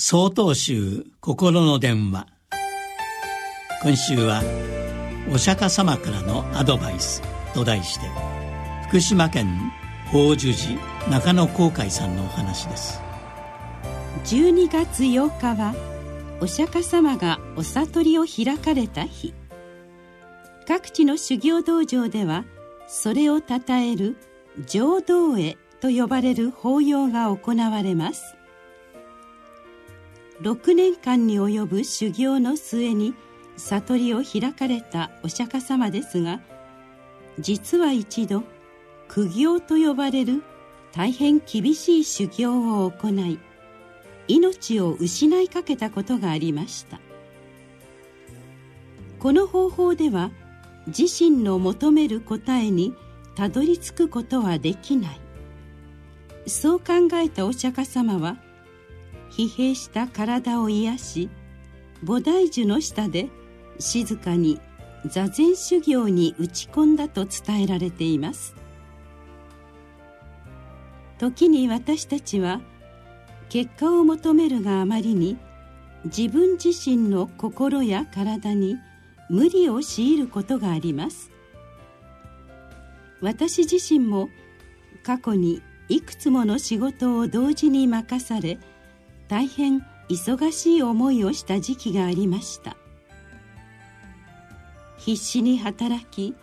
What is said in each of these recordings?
総統集心の電話。今週は「お釈迦様からのアドバイス」と題して福島県法寿寺中野航海さんのお話です。12月8日はお釈迦様がお悟りを開かれた日。各地の修行道場ではそれをたたえる浄土会と呼ばれる法要が行われます。6年間に及ぶ修行の末に悟りを開かれたお釈迦様ですが実は一度苦行と呼ばれる大変厳しい修行を行い命を失いかけたことがありました。この方法では自身の求める答えにたどり着くことはできない。そう考えたお釈迦様は疲弊した体を癒し菩提樹の下で静かに座禅修行に打ち込んだと伝えられています。時に私たちは結果を求めるがあまりに自分自身の心や体に無理を強いることがあります。私自身も過去にいくつもの仕事を同時に任され大変忙しい思いをした時期がありました。必死に働き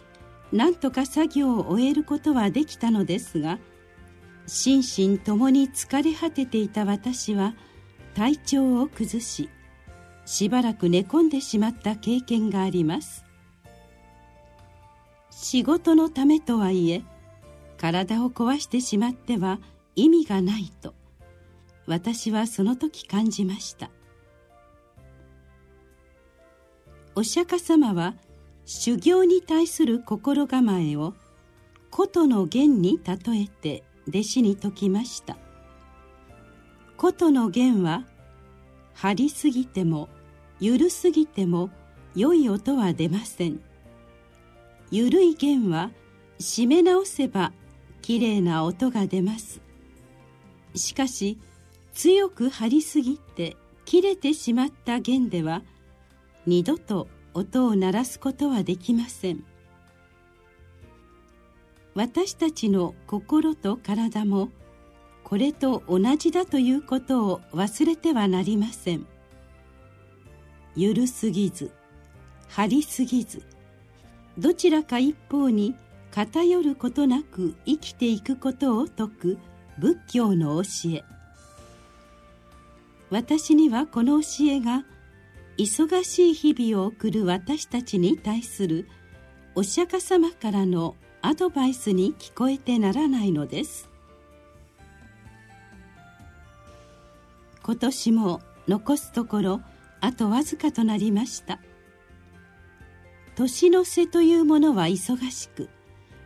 何とか作業を終えることはできたのですが心身ともに疲れ果てていた私は体調を崩ししばらく寝込んでしまった経験があります。仕事のためとはいえ体を壊してしまっては意味がないと。私はその時感じました。お釈迦様は修行に対する心構えを琴の弦に例えて弟子に説きました。琴の弦は張りすぎても緩すぎても良い音は出ません。緩い弦は締め直せばきれいな音が出ます。しかし強く張りすぎて切れてしまった弦では二度と音を鳴らすことはできません。私たちの心と体もこれと同じだということを忘れてはなりません。緩すぎず張りすぎずどちらか一方に偏ることなく生きていくことを説く仏教の教え。私にはこの教えが忙しい日々を送る私たちに対するお釈迦様からのアドバイスに聞こえてならないのです。今年も残すところあとわずかとなりました。年の瀬というものは忙しく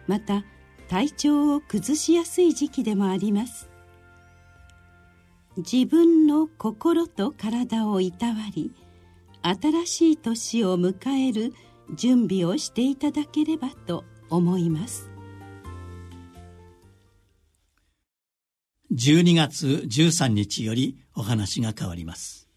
また体調を崩しやすい時期でもあります。自分の心と体をいたわり新しい年を迎える準備をしていただければと思います。12月13日よりお話が変わります。